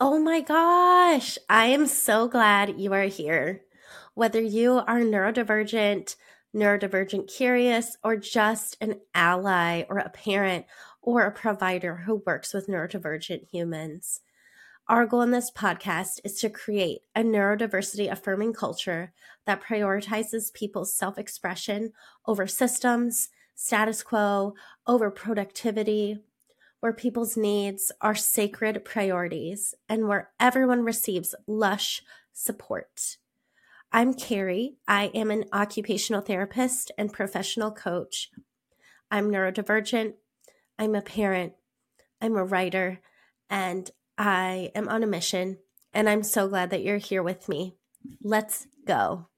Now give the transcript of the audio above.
Oh my gosh, I am so glad you are here. Whether you are neurodivergent, neurodivergent curious, or just an ally or a parent or a provider who works with neurodivergent humans. Our goal in this podcast is to create a neurodiversity affirming culture that prioritizes people's self expression over systems, status quo, over productivity, where people's needs are sacred priorities and where everyone receives lush support. I'm Kari. I am an occupational therapist and professional coach. I'm neurodivergent. I'm a parent. I'm a writer. And I am on a mission. And I'm so glad that you're here with me. Let's go.